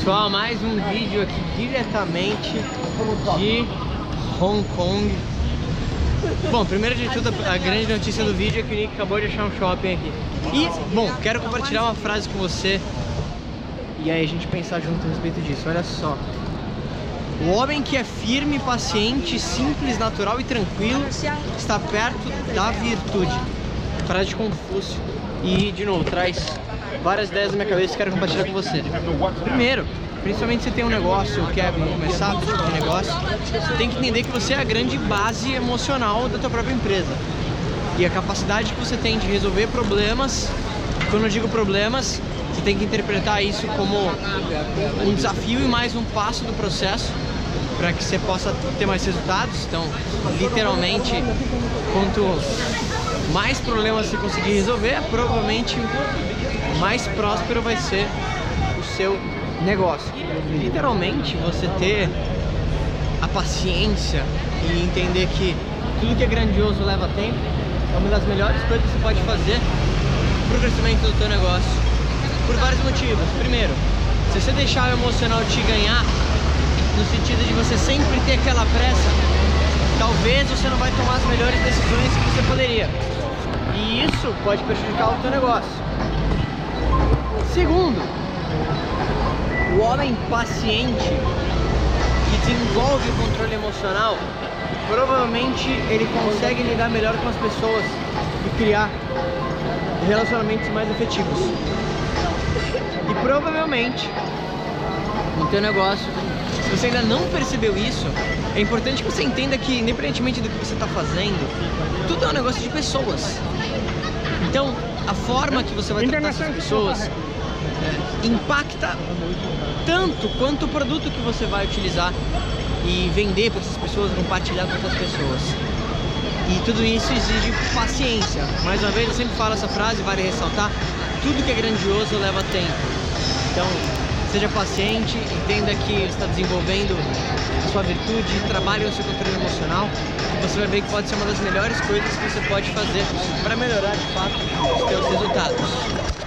pessoal, mais um vídeo aqui diretamente de Hong Kong Bom, primeiro de tudo, a grande notícia do vídeo é que o Nick acabou de achar um shopping aqui E, bom, quero compartilhar uma frase com você E aí a gente pensar junto a respeito disso, olha só o homem que é firme, paciente, simples, natural e tranquilo está perto da virtude. Frase de Confúcio. E, de novo, traz várias ideias na minha cabeça que quero compartilhar com você. Primeiro, principalmente se tem um negócio, quer começar esse tipo de negócio, você tem que entender que você é a grande base emocional da tua própria empresa. E a capacidade que você tem de resolver problemas, quando eu digo problemas, você tem que interpretar isso como um desafio e mais um passo do processo para que você possa ter mais resultados. Então, literalmente, quanto mais problemas você conseguir resolver, provavelmente mais próspero vai ser o seu negócio. Literalmente, você ter a paciência e entender que tudo que é grandioso leva tempo é uma das melhores coisas que você pode fazer para o crescimento do teu negócio. Por vários motivos. Primeiro, se você deixar o emocional te ganhar, no sentido de você sempre ter aquela pressa, talvez você não vai tomar as melhores decisões que você poderia. E isso pode prejudicar o teu negócio. Segundo, o homem paciente que desenvolve o controle emocional, provavelmente ele consegue lidar melhor com as pessoas e criar relacionamentos mais efetivos. E provavelmente no teu negócio, se você ainda não percebeu isso, é importante que você entenda que independentemente do que você está fazendo, tudo é um negócio de pessoas. Então, a forma que você vai tratar essas pessoas é, impacta tanto quanto o produto que você vai utilizar e vender para essas pessoas, compartilhar com essas pessoas. E tudo isso exige paciência. Mais uma vez, eu sempre falo essa frase, vale ressaltar, tudo que é grandioso leva tempo. Então, seja paciente, entenda que está desenvolvendo a sua virtude, trabalhe no seu controle emocional, você vai ver que pode ser uma das melhores coisas que você pode fazer para melhorar de fato os seus resultados.